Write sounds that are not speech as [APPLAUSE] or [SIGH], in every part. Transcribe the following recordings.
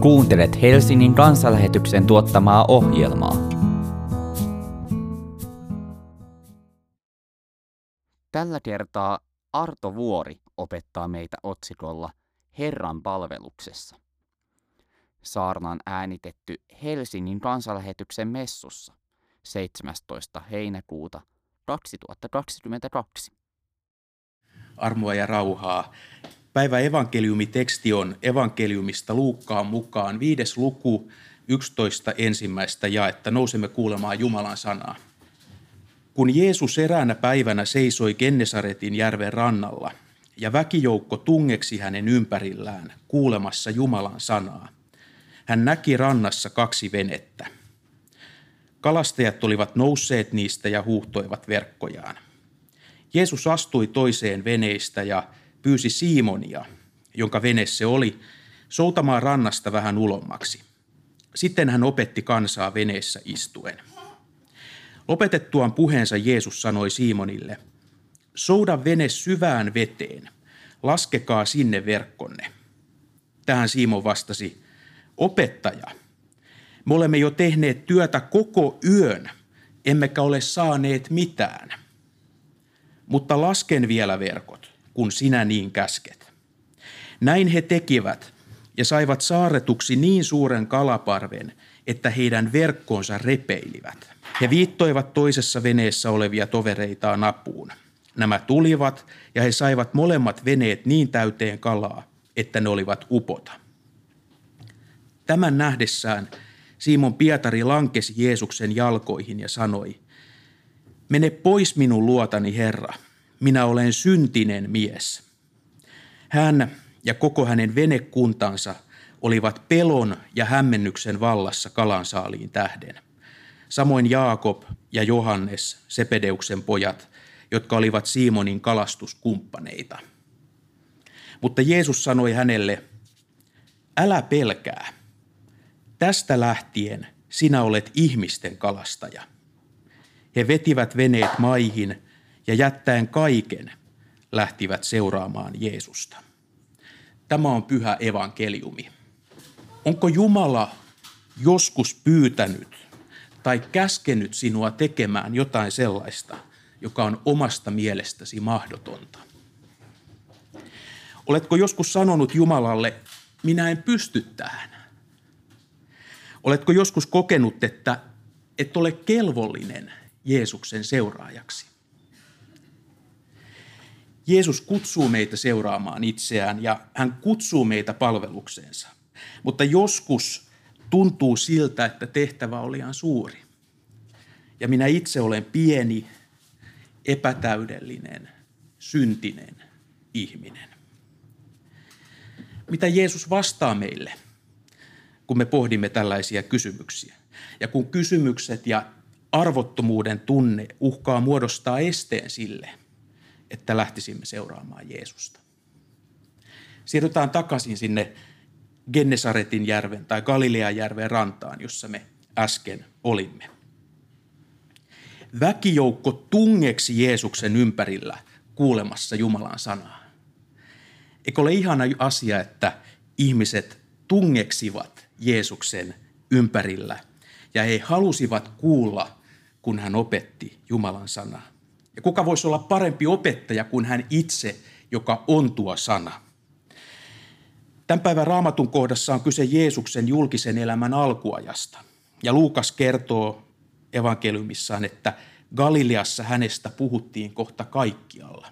Kuuntelet Helsingin kansanlähetyksen tuottamaa ohjelmaa. Tällä kertaa Arto Vuori opettaa meitä otsikolla Herran palveluksessa. Saarna on äänitetty Helsingin kansanlähetyksen messussa 17. heinäkuuta 2022. Armoa ja rauhaa. Päivä evankeliumiteksti on evankeliumista Luukkaan mukaan viides luku 11 ensimmäistä jaetta. Nousemme kuulemaan Jumalan sanaa. Kun Jeesus eräänä päivänä seisoi Gennesaretin järven rannalla ja väkijoukko tungeksi hänen ympärillään kuulemassa Jumalan sanaa, hän näki rannassa kaksi venettä. Kalastajat olivat nousseet niistä ja huuhtoivat verkkojaan. Jeesus astui toiseen veneistä ja pyysi Simonia, jonka vene se oli, soutamaan rannasta vähän ulommaksi. Sitten hän opetti kansaa veneessä istuen. Lopetettuaan puheensa Jeesus sanoi Simonille, souda vene syvään veteen, laskekaa sinne verkkonne. Tähän Simon vastasi, opettaja, me olemme jo tehneet työtä koko yön, emmekä ole saaneet mitään. Mutta lasken vielä verkot, kun sinä niin käsket. Näin he tekivät ja saivat saaretuksi niin suuren kalaparven, että heidän verkkoonsa repeilivät. He viittoivat toisessa veneessä olevia tovereitaan apuun. Nämä tulivat ja he saivat molemmat veneet niin täyteen kalaa, että ne olivat upota. Tämän nähdessään Simon Pietari lankesi Jeesuksen jalkoihin ja sanoi, Mene pois minun luotani, Herra, minä olen syntinen mies. Hän ja koko hänen venekuntansa olivat pelon ja hämmennyksen vallassa kalansaaliin tähden. Samoin Jaakob ja Johannes, Sepedeuksen pojat, jotka olivat Simonin kalastuskumppaneita. Mutta Jeesus sanoi hänelle, älä pelkää, tästä lähtien sinä olet ihmisten kalastaja. He vetivät veneet maihin ja jättäen kaiken lähtivät seuraamaan Jeesusta. Tämä on pyhä evankeliumi. Onko Jumala joskus pyytänyt tai käskenyt sinua tekemään jotain sellaista, joka on omasta mielestäsi mahdotonta? Oletko joskus sanonut Jumalalle, minä en pysty tähän? Oletko joskus kokenut, että et ole kelvollinen Jeesuksen seuraajaksi? Jeesus kutsuu meitä seuraamaan itseään ja hän kutsuu meitä palvelukseensa. Mutta joskus tuntuu siltä, että tehtävä oli liian suuri. Ja minä itse olen pieni, epätäydellinen, syntinen ihminen. Mitä Jeesus vastaa meille, kun me pohdimme tällaisia kysymyksiä? Ja kun kysymykset ja arvottomuuden tunne uhkaa muodostaa esteen sille – että lähtisimme seuraamaan Jeesusta. Siirrytään takaisin sinne Gennesaretin järven tai Galilean järven rantaan, jossa me äsken olimme. Väkijoukko tungeksi Jeesuksen ympärillä kuulemassa Jumalan sanaa. Eikö ole ihana asia, että ihmiset tungeksivat Jeesuksen ympärillä ja he halusivat kuulla, kun hän opetti Jumalan sanaa. Ja kuka voisi olla parempi opettaja kuin hän itse, joka on tuo sana. Tämän päivän raamatun kohdassa on kyse Jeesuksen julkisen elämän alkuajasta. Ja Luukas kertoo evankeliumissaan, että Galileassa hänestä puhuttiin kohta kaikkialla.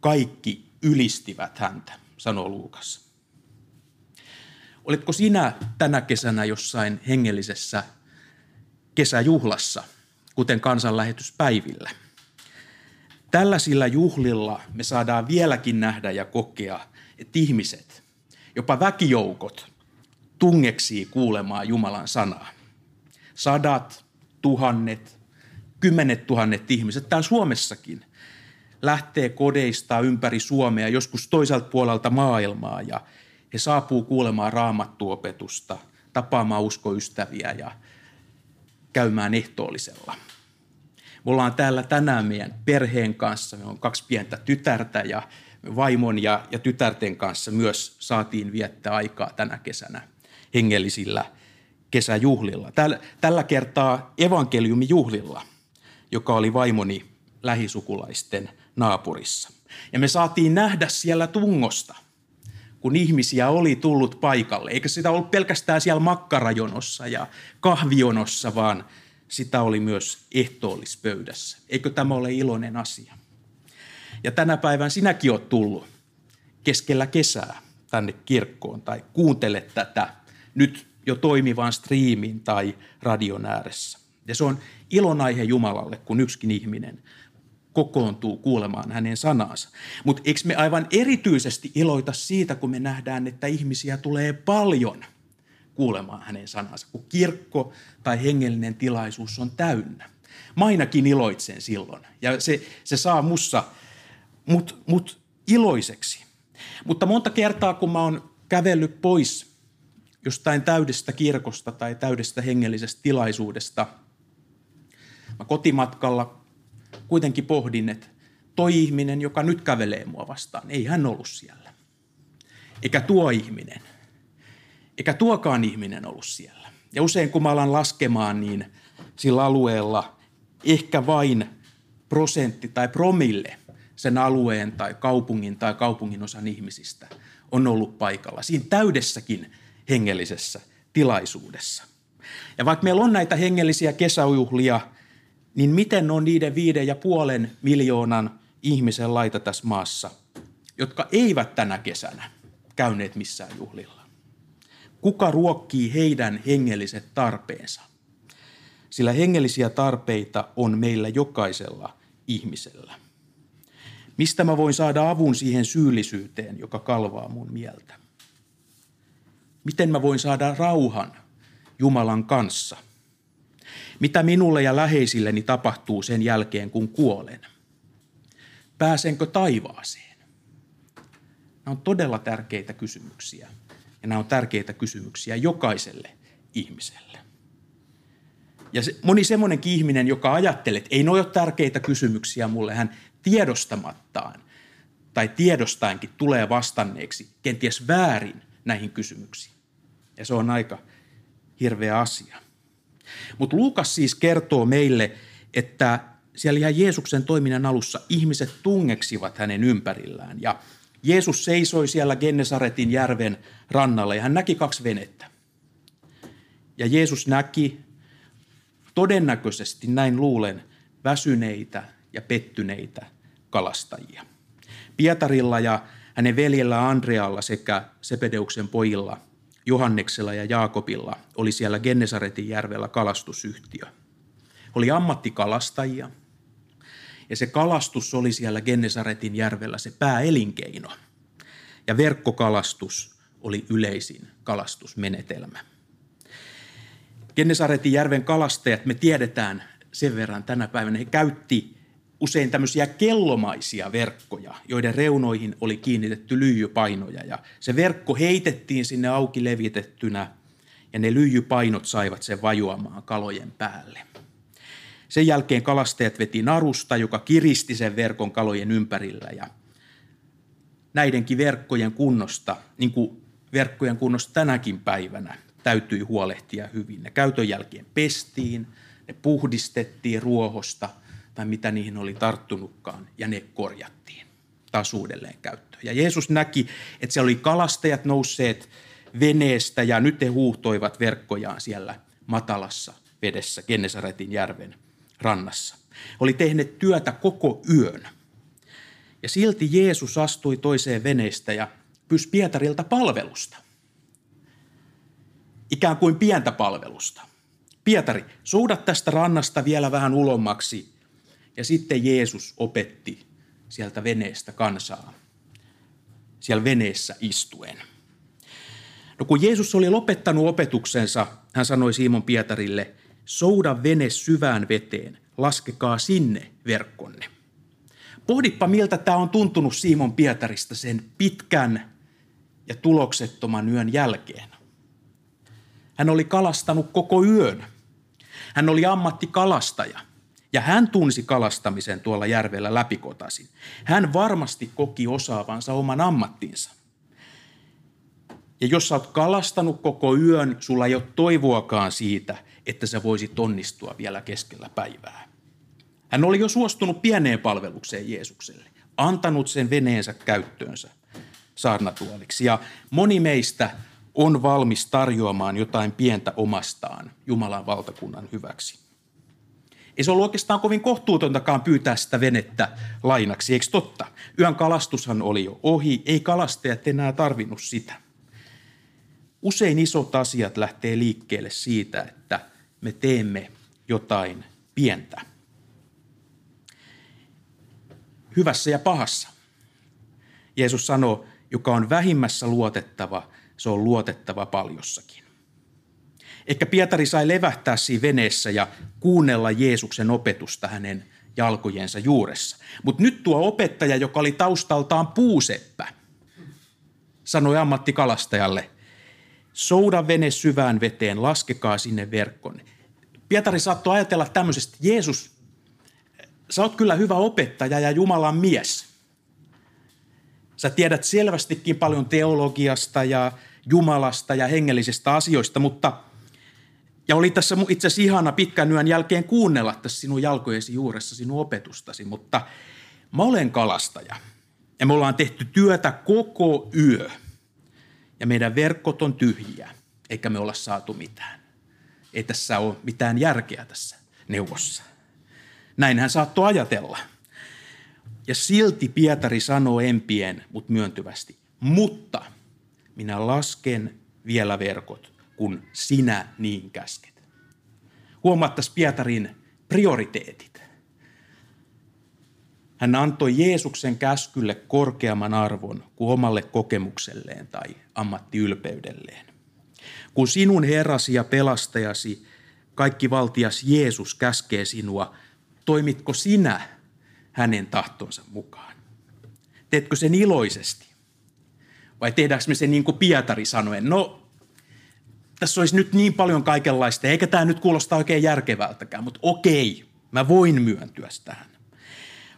Kaikki ylistivät häntä, sanoo Luukas. Oletko sinä tänä kesänä jossain hengellisessä kesäjuhlassa, kuten kansanlähetyspäivillä – Tällaisilla juhlilla me saadaan vieläkin nähdä ja kokea, että ihmiset, jopa väkijoukot, tungeksii kuulemaan Jumalan sanaa. Sadat, tuhannet, kymmenet tuhannet ihmiset, täällä Suomessakin, lähtee kodeista ympäri Suomea, joskus toiselta puolelta maailmaa, ja he saapuu kuulemaan raamattuopetusta, tapaamaan uskoystäviä ja käymään ehtoollisella – me ollaan täällä tänään meidän perheen kanssa. Me on kaksi pientä tytärtä ja vaimon ja, ja tytärten kanssa myös saatiin viettää aikaa tänä kesänä hengellisillä kesäjuhlilla. Tällä, tällä kertaa evankeliumijuhlilla, joka oli vaimoni lähisukulaisten naapurissa. Ja me saatiin nähdä siellä tungosta, kun ihmisiä oli tullut paikalle. Eikä sitä ollut pelkästään siellä makkarajonossa ja kahvionossa, vaan sitä oli myös ehtoollispöydässä. Eikö tämä ole iloinen asia? Ja tänä päivän sinäkin oot tullut keskellä kesää tänne kirkkoon tai kuuntele tätä nyt jo toimivan striimin tai radion ääressä. Ja se on ilonaihe Jumalalle, kun yksikin ihminen kokoontuu kuulemaan hänen sanansa. Mutta eikö me aivan erityisesti iloita siitä, kun me nähdään, että ihmisiä tulee paljon kuulemaan hänen sanansa, kun kirkko tai hengellinen tilaisuus on täynnä. Mainakin iloitsen silloin ja se, se saa mussa mut, mut iloiseksi. Mutta monta kertaa, kun mä oon kävellyt pois jostain täydestä kirkosta tai täydestä hengellisestä tilaisuudesta, mä kotimatkalla kuitenkin pohdin, että toi ihminen, joka nyt kävelee mua vastaan, ei hän ollut siellä. Eikä tuo ihminen. Eikä tuokaan ihminen ollut siellä. Ja usein kun mä alan laskemaan, niin sillä alueella ehkä vain prosentti tai promille sen alueen tai kaupungin tai kaupungin osan ihmisistä on ollut paikalla. Siinä täydessäkin hengellisessä tilaisuudessa. Ja vaikka meillä on näitä hengellisiä kesäjuhlia – niin miten on niiden viiden ja puolen miljoonan ihmisen laita tässä maassa, jotka eivät tänä kesänä käyneet missään juhlilla? Kuka ruokkii heidän hengelliset tarpeensa? Sillä hengellisiä tarpeita on meillä jokaisella ihmisellä. Mistä mä voin saada avun siihen syyllisyyteen, joka kalvaa mun mieltä? Miten mä voin saada rauhan Jumalan kanssa – mitä minulle ja läheisilleni tapahtuu sen jälkeen, kun kuolen? Pääsenkö taivaaseen? Nämä on todella tärkeitä kysymyksiä. Ja nämä on tärkeitä kysymyksiä jokaiselle ihmiselle. Ja se, moni semmoinenkin ihminen, joka ajattelee, että ei ne ole tärkeitä kysymyksiä mulle, hän tiedostamattaan tai tiedostaenkin tulee vastanneeksi kenties väärin näihin kysymyksiin. Ja se on aika hirveä asia. Mutta Luukas siis kertoo meille, että siellä ihan Jeesuksen toiminnan alussa ihmiset tungeksivat hänen ympärillään. Ja Jeesus seisoi siellä Gennesaretin järven rannalla ja hän näki kaksi venettä. Ja Jeesus näki todennäköisesti, näin luulen, väsyneitä ja pettyneitä kalastajia. Pietarilla ja hänen veljellä Andrealla sekä Sepedeuksen pojilla – Johanneksella ja Jaakobilla oli siellä Gennesaretin järvellä kalastusyhtiö. Oli ammattikalastajia ja se kalastus oli siellä Gennesaretin järvellä se pääelinkeino. Ja verkkokalastus oli yleisin kalastusmenetelmä. Gennesaretin järven kalastajat, me tiedetään sen verran tänä päivänä, he käytti usein tämmöisiä kellomaisia verkkoja, joiden reunoihin oli kiinnitetty lyijypainoja. Ja se verkko heitettiin sinne auki levitettynä ja ne lyijypainot saivat sen vajuamaan kalojen päälle. Sen jälkeen kalastajat veti narusta, joka kiristi sen verkon kalojen ympärillä ja näidenkin verkkojen kunnosta, niin kuin verkkojen kunnosta tänäkin päivänä, täytyi huolehtia hyvin. Ne käytön jälkeen pestiin, ne puhdistettiin ruohosta – tai mitä niihin oli tarttunutkaan, ja ne korjattiin taas uudelleen käyttöön. Ja Jeesus näki, että siellä oli kalastajat nousseet veneestä ja nyt he huuhtoivat verkkojaan siellä matalassa vedessä Gennesaretin järven rannassa. Oli tehnyt työtä koko yön. Ja silti Jeesus astui toiseen veneestä ja pyysi Pietarilta palvelusta. Ikään kuin pientä palvelusta. Pietari, soudat tästä rannasta vielä vähän ulommaksi ja sitten Jeesus opetti sieltä veneestä kansaa, siellä veneessä istuen. No kun Jeesus oli lopettanut opetuksensa, hän sanoi Simon Pietarille, souda vene syvään veteen, laskekaa sinne verkkonne. Pohdippa, miltä tämä on tuntunut Simon Pietarista sen pitkän ja tuloksettoman yön jälkeen. Hän oli kalastanut koko yön. Hän oli ammattikalastaja – ja hän tunsi kalastamisen tuolla järvellä läpikotasin. Hän varmasti koki osaavansa oman ammattinsa. Ja jos sä oot kalastanut koko yön, sulla ei ole toivoakaan siitä, että sä voisit onnistua vielä keskellä päivää. Hän oli jo suostunut pieneen palvelukseen Jeesukselle, antanut sen veneensä käyttöönsä saarnatuoliksi. Ja moni meistä on valmis tarjoamaan jotain pientä omastaan Jumalan valtakunnan hyväksi. Ei se ollut oikeastaan kovin kohtuutontakaan pyytää sitä venettä lainaksi, eikö totta? Yön kalastushan oli jo ohi, ei kalastajat enää tarvinnut sitä. Usein isot asiat lähtee liikkeelle siitä, että me teemme jotain pientä. Hyvässä ja pahassa. Jeesus sanoo, joka on vähimmässä luotettava, se on luotettava paljossakin. Ehkä Pietari sai levähtää siinä veneessä ja kuunnella Jeesuksen opetusta hänen jalkojensa juuressa. Mutta nyt tuo opettaja, joka oli taustaltaan puuseppä, sanoi ammattikalastajalle, souda vene syvään veteen, laskekaa sinne verkkon. Pietari saattoi ajatella tämmöisestä, Jeesus, sä oot kyllä hyvä opettaja ja Jumalan mies. Sä tiedät selvästikin paljon teologiasta ja Jumalasta ja hengellisistä asioista, mutta – ja oli tässä itse asiassa ihana pitkän yön jälkeen kuunnella tässä sinun jalkojesi juuressa sinun opetustasi, mutta mä olen kalastaja ja me ollaan tehty työtä koko yö ja meidän verkkot on tyhjiä, eikä me olla saatu mitään. Ei tässä ole mitään järkeä tässä neuvossa. Näin hän saattoi ajatella. Ja silti Pietari sanoo empien, mutta myöntyvästi, mutta minä lasken vielä verkot kun sinä niin käsket. Huomaattaisi Pietarin prioriteetit. Hän antoi Jeesuksen käskylle korkeamman arvon kuin omalle kokemukselleen tai ammattiylpeydelleen. Kun sinun herrasi ja pelastajasi, kaikki valtias Jeesus käskee sinua, toimitko sinä hänen tahtonsa mukaan? Teetkö sen iloisesti? Vai tehdäänkö me sen niin kuin Pietari sanoen, no tässä olisi nyt niin paljon kaikenlaista, eikä tämä nyt kuulosta oikein järkevältäkään, mutta okei, mä voin myöntyä tähän.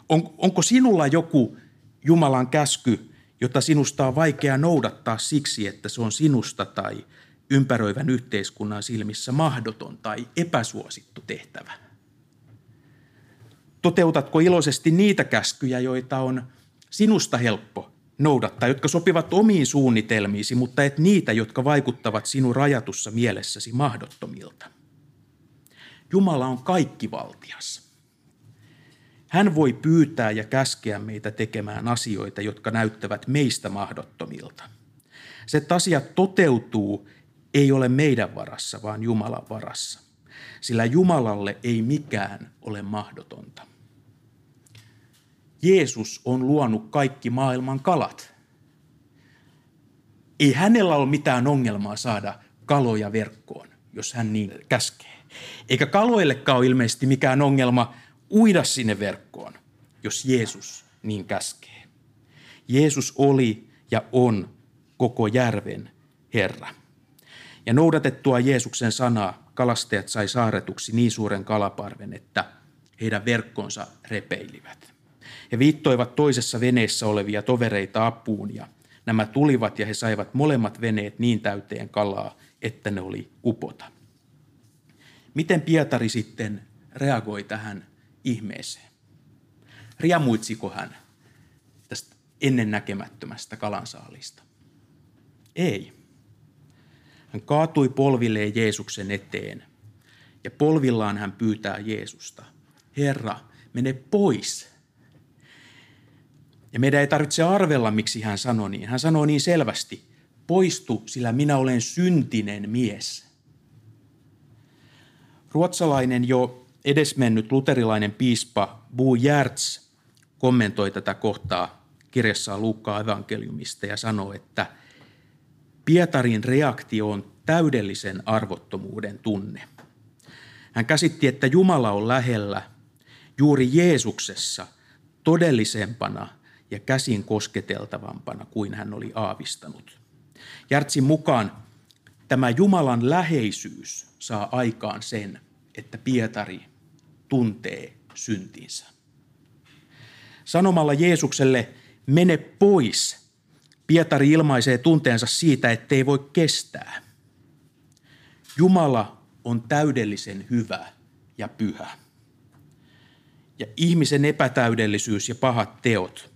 On, onko sinulla joku Jumalan käsky, jota sinusta on vaikea noudattaa siksi, että se on sinusta tai ympäröivän yhteiskunnan silmissä mahdoton tai epäsuosittu tehtävä? Toteutatko iloisesti niitä käskyjä, joita on sinusta helppo noudattaa, jotka sopivat omiin suunnitelmiisi, mutta et niitä, jotka vaikuttavat sinun rajatussa mielessäsi mahdottomilta. Jumala on kaikkivaltias. Hän voi pyytää ja käskeä meitä tekemään asioita, jotka näyttävät meistä mahdottomilta. Se, että asiat toteutuu, ei ole meidän varassa, vaan Jumalan varassa. Sillä Jumalalle ei mikään ole mahdotonta. Jeesus on luonut kaikki maailman kalat. Ei hänellä ole mitään ongelmaa saada kaloja verkkoon, jos hän niin käskee. Eikä kaloillekaan ole ilmeisesti mikään ongelma uida sinne verkkoon, jos Jeesus niin käskee. Jeesus oli ja on koko järven Herra. Ja noudatettua Jeesuksen sanaa kalastajat sai saaretuksi niin suuren kalaparven, että heidän verkkonsa repeilivät. He viittoivat toisessa veneessä olevia tovereita apuun ja nämä tulivat ja he saivat molemmat veneet niin täyteen kalaa, että ne oli upota. Miten Pietari sitten reagoi tähän ihmeeseen? Riamuitsiko hän tästä ennennäkemättömästä kalansaalista? Ei. Hän kaatui polvilleen Jeesuksen eteen ja polvillaan hän pyytää Jeesusta. Herra, mene pois ja meidän ei tarvitse arvella, miksi hän sanoi niin. Hän sanoi niin selvästi, poistu, sillä minä olen syntinen mies. Ruotsalainen jo edesmennyt luterilainen piispa Bu Järts kommentoi tätä kohtaa kirjassaan Luukkaa evankeliumista ja sanoi, että Pietarin reaktio on täydellisen arvottomuuden tunne. Hän käsitti, että Jumala on lähellä juuri Jeesuksessa todellisempana ja käsin kosketeltavampana kuin hän oli aavistanut. Järtsin mukaan tämä Jumalan läheisyys saa aikaan sen, että Pietari tuntee syntinsä. Sanomalla Jeesukselle, mene pois, Pietari ilmaisee tunteensa siitä, ettei voi kestää. Jumala on täydellisen hyvä ja pyhä. Ja ihmisen epätäydellisyys ja pahat teot,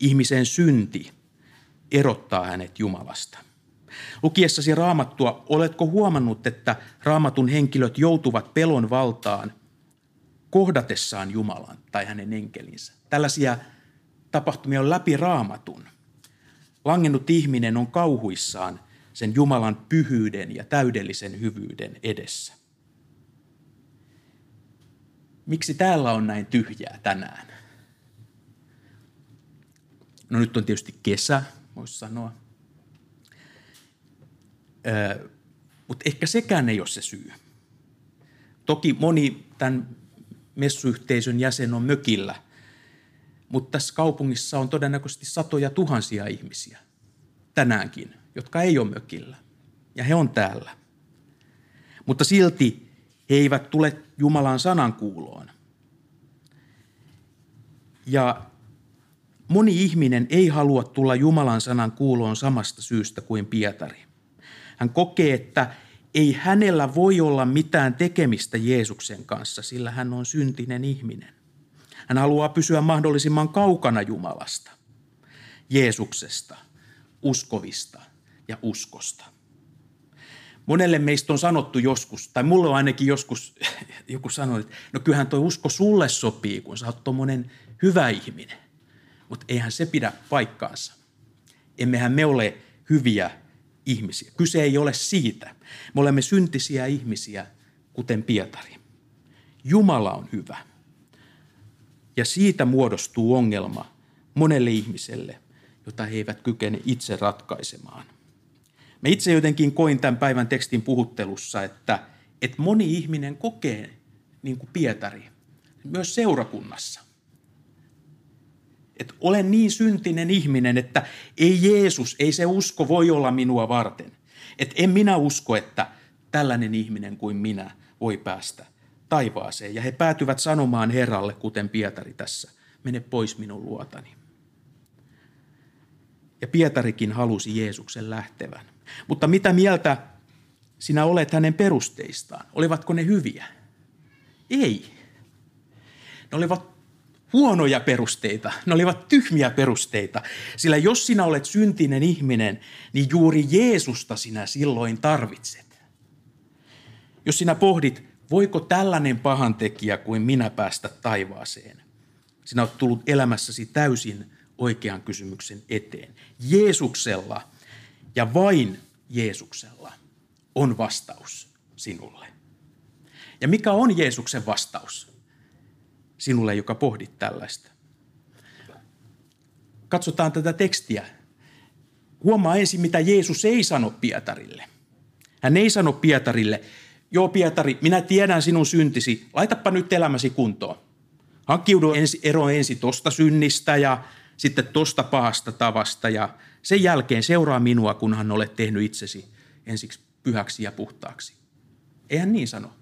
ihmisen synti, erottaa hänet Jumalasta. Lukiessasi raamattua, oletko huomannut, että raamatun henkilöt joutuvat pelon valtaan kohdatessaan Jumalan tai hänen enkelinsä? Tällaisia tapahtumia on läpi raamatun. Langennut ihminen on kauhuissaan sen Jumalan pyhyyden ja täydellisen hyvyyden edessä. Miksi täällä on näin tyhjää tänään? No nyt on tietysti kesä, voisi sanoa. Öö, mutta ehkä sekään ei ole se syy. Toki moni tämän messuyhteisön jäsen on mökillä, mutta tässä kaupungissa on todennäköisesti satoja tuhansia ihmisiä tänäänkin, jotka ei ole mökillä. Ja he on täällä. Mutta silti he eivät tule Jumalan sanan kuuloon. Ja moni ihminen ei halua tulla Jumalan sanan kuuloon samasta syystä kuin Pietari. Hän kokee, että ei hänellä voi olla mitään tekemistä Jeesuksen kanssa, sillä hän on syntinen ihminen. Hän haluaa pysyä mahdollisimman kaukana Jumalasta, Jeesuksesta, uskovista ja uskosta. Monelle meistä on sanottu joskus, tai mulle on ainakin joskus [LAUGHS] joku sanonut, että no kyllähän tuo usko sulle sopii, kun sä oot tommonen hyvä ihminen. Mutta eihän se pidä paikkaansa. Emmehän me ole hyviä ihmisiä. Kyse ei ole siitä. Me olemme syntisiä ihmisiä, kuten Pietari. Jumala on hyvä. Ja siitä muodostuu ongelma monelle ihmiselle, jota he eivät kykene itse ratkaisemaan. Mä itse jotenkin koin tämän päivän tekstin puhuttelussa, että, että moni ihminen kokee niin kuin Pietari, myös seurakunnassa. Että olen niin syntinen ihminen, että ei Jeesus, ei se usko voi olla minua varten. Että en minä usko, että tällainen ihminen kuin minä voi päästä taivaaseen. Ja he päätyvät sanomaan Herralle, kuten Pietari tässä, mene pois minun luotani. Ja Pietarikin halusi Jeesuksen lähtevän. Mutta mitä mieltä sinä olet hänen perusteistaan? Olivatko ne hyviä? Ei. Ne olivat huonoja perusteita, ne olivat tyhmiä perusteita. Sillä jos sinä olet syntinen ihminen, niin juuri Jeesusta sinä silloin tarvitset. Jos sinä pohdit, voiko tällainen pahantekijä kuin minä päästä taivaaseen, sinä olet tullut elämässäsi täysin oikean kysymyksen eteen. Jeesuksella ja vain Jeesuksella on vastaus sinulle. Ja mikä on Jeesuksen vastaus sinulle, joka pohdit tällaista? Katsotaan tätä tekstiä. Huomaa ensin, mitä Jeesus ei sano Pietarille. Hän ei sano Pietarille, joo Pietari, minä tiedän sinun syntisi, laitapa nyt elämäsi kuntoon. Hankkiudu ensi, ero ensin tosta synnistä ja sitten tosta pahasta tavasta ja sen jälkeen seuraa minua, kunhan olet tehnyt itsesi ensiksi pyhäksi ja puhtaaksi. Eihän niin sano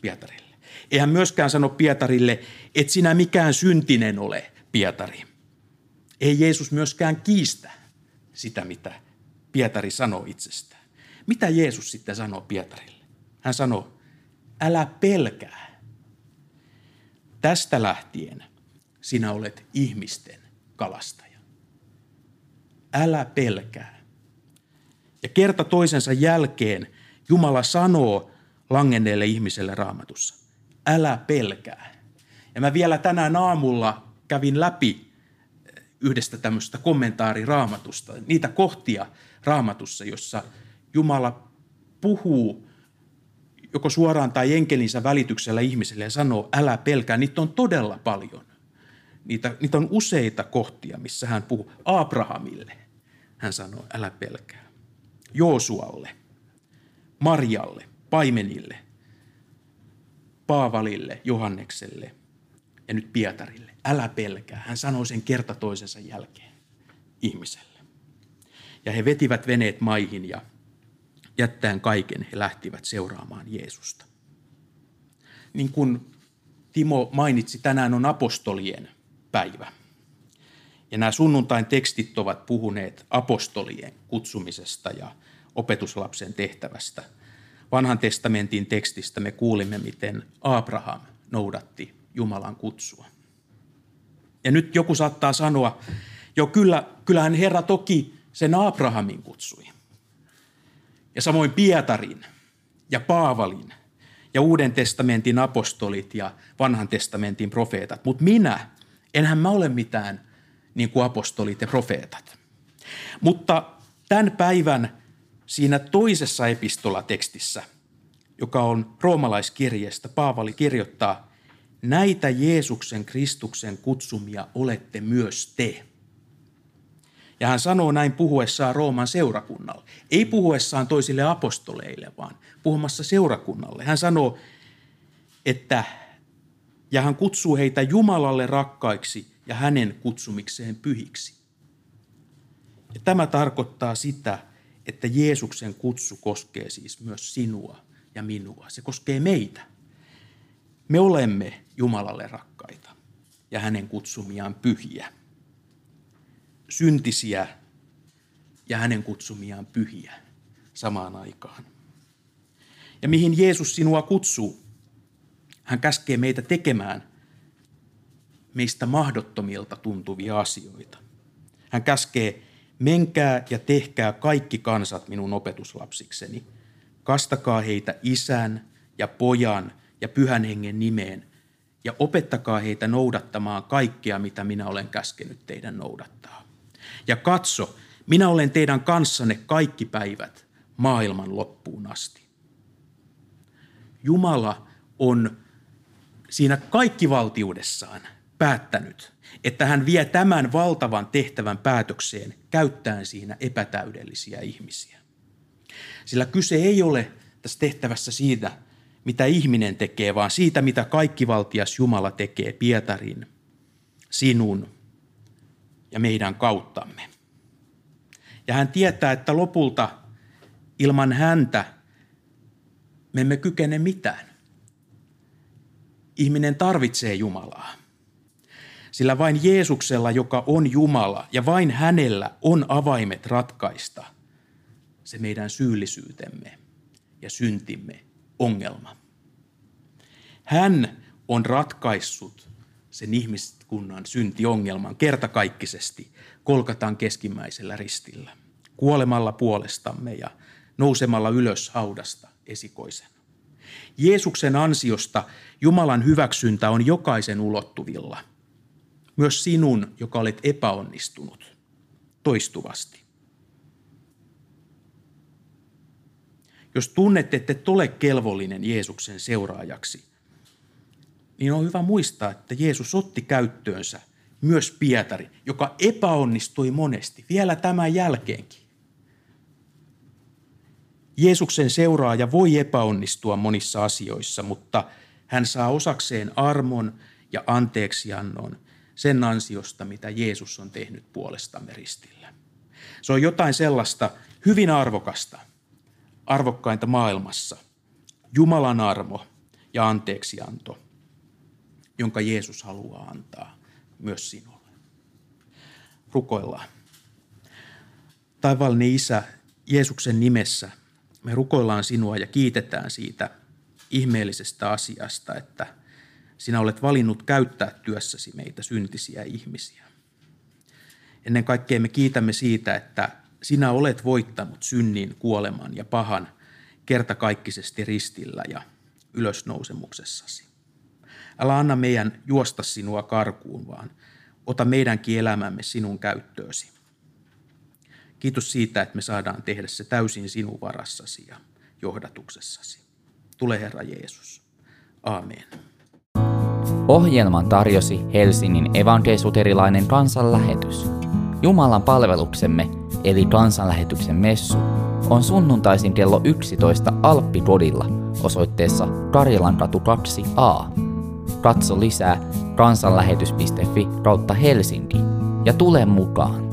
Pietarille. Eihän myöskään sano Pietarille, että sinä mikään syntinen ole, Pietari. Ei Jeesus myöskään kiistä sitä, mitä Pietari sanoo itsestään. Mitä Jeesus sitten sanoo Pietarille? Hän sanoo, älä pelkää. Tästä lähtien sinä olet ihmisten kalastaja. Älä pelkää. Ja kerta toisensa jälkeen Jumala sanoo langenneelle ihmiselle raamatussa, älä pelkää. Ja mä vielä tänään aamulla kävin läpi yhdestä tämmöistä kommentaariraammatusta, niitä kohtia raamatussa, jossa Jumala puhuu joko suoraan tai enkelinsä välityksellä ihmiselle ja sanoo, älä pelkää. Niitä on todella paljon. Niitä, niitä on useita kohtia, missä hän puhuu Abrahamille. Hän sanoo, älä pelkää. Joosualle, Marjalle, paimenille, Paavalille, Johannekselle ja nyt Pietarille. Älä pelkää. Hän sanoi sen kerta toisensa jälkeen ihmiselle. Ja he vetivät veneet maihin ja jättäen kaiken he lähtivät seuraamaan Jeesusta. Niin kuin Timo mainitsi, tänään on apostolien päivä. Ja nämä sunnuntain tekstit ovat puhuneet apostolien kutsumisesta ja opetuslapsen tehtävästä. Vanhan testamentin tekstistä me kuulimme, miten Abraham noudatti Jumalan kutsua. Ja nyt joku saattaa sanoa, jo kyllä, kyllähän Herra toki sen Abrahamin kutsui. Ja samoin Pietarin ja Paavalin ja Uuden testamentin apostolit ja vanhan testamentin profeetat. Mutta minä, enhän mä ole mitään niin kuin apostolit ja profeetat. Mutta tämän päivän siinä toisessa epistolatekstissä, joka on roomalaiskirjeestä, Paavali kirjoittaa, näitä Jeesuksen Kristuksen kutsumia olette myös te. Ja hän sanoo näin puhuessaan Rooman seurakunnalle. Ei puhuessaan toisille apostoleille, vaan puhumassa seurakunnalle. Hän sanoo, että ja hän kutsuu heitä Jumalalle rakkaiksi ja hänen kutsumikseen pyhiksi. Ja tämä tarkoittaa sitä, että Jeesuksen kutsu koskee siis myös sinua ja minua. Se koskee meitä. Me olemme Jumalalle rakkaita ja hänen kutsumiaan pyhiä syntisiä ja hänen kutsumiaan pyhiä samaan aikaan. Ja mihin Jeesus sinua kutsuu? Hän käskee meitä tekemään meistä mahdottomilta tuntuvia asioita. Hän käskee, menkää ja tehkää kaikki kansat minun opetuslapsikseni. Kastakaa heitä isän ja pojan ja pyhän hengen nimeen ja opettakaa heitä noudattamaan kaikkea, mitä minä olen käskenyt teidän noudattaa. Ja katso, minä olen teidän kanssanne kaikki päivät maailman loppuun asti. Jumala on siinä kaikkivaltiudessaan päättänyt, että hän vie tämän valtavan tehtävän päätökseen käyttäen siinä epätäydellisiä ihmisiä. Sillä kyse ei ole tässä tehtävässä siitä, mitä ihminen tekee, vaan siitä, mitä kaikkivaltias Jumala tekee Pietarin, sinun ja meidän kauttamme. Ja hän tietää, että lopulta ilman häntä me emme kykene mitään. Ihminen tarvitsee Jumalaa. Sillä vain Jeesuksella, joka on Jumala, ja vain hänellä on avaimet ratkaista se meidän syyllisyytemme ja syntimme ongelma. Hän on ratkaissut sen ihmiskunnan syntiongelman kertakaikkisesti kolkataan keskimmäisellä ristillä, kuolemalla puolestamme ja nousemalla ylös haudasta esikoisen. Jeesuksen ansiosta Jumalan hyväksyntä on jokaisen ulottuvilla, myös sinun, joka olet epäonnistunut toistuvasti. Jos tunnet, että et ole kelvollinen Jeesuksen seuraajaksi, niin on hyvä muistaa, että Jeesus otti käyttöönsä myös Pietari, joka epäonnistui monesti, vielä tämän jälkeenkin. Jeesuksen seuraaja voi epäonnistua monissa asioissa, mutta hän saa osakseen armon ja anteeksiannon sen ansiosta, mitä Jeesus on tehnyt puolestamme ristillä. Se on jotain sellaista hyvin arvokasta, arvokkainta maailmassa. Jumalan armo ja anteeksianto – jonka Jeesus haluaa antaa myös sinulle. Rukoillaan. Taivaallinen Isä, Jeesuksen nimessä me rukoillaan sinua ja kiitetään siitä ihmeellisestä asiasta, että sinä olet valinnut käyttää työssäsi meitä syntisiä ihmisiä. Ennen kaikkea me kiitämme siitä, että sinä olet voittanut synnin, kuoleman ja pahan kertakaikkisesti ristillä ja ylösnousemuksessasi. Älä anna meidän juosta sinua karkuun, vaan ota meidänkin elämämme sinun käyttöösi. Kiitos siitä, että me saadaan tehdä se täysin sinun varassasi ja johdatuksessasi. Tule Herra Jeesus. Aamen. Ohjelman tarjosi Helsingin evankeisuterilainen kansanlähetys. Jumalan palveluksemme, eli kansanlähetyksen messu, on sunnuntaisin kello 11 Alppipodilla osoitteessa Karjalankatu 2a. Katso lisää kansanlähetys.fi kautta Helsinki ja tule mukaan.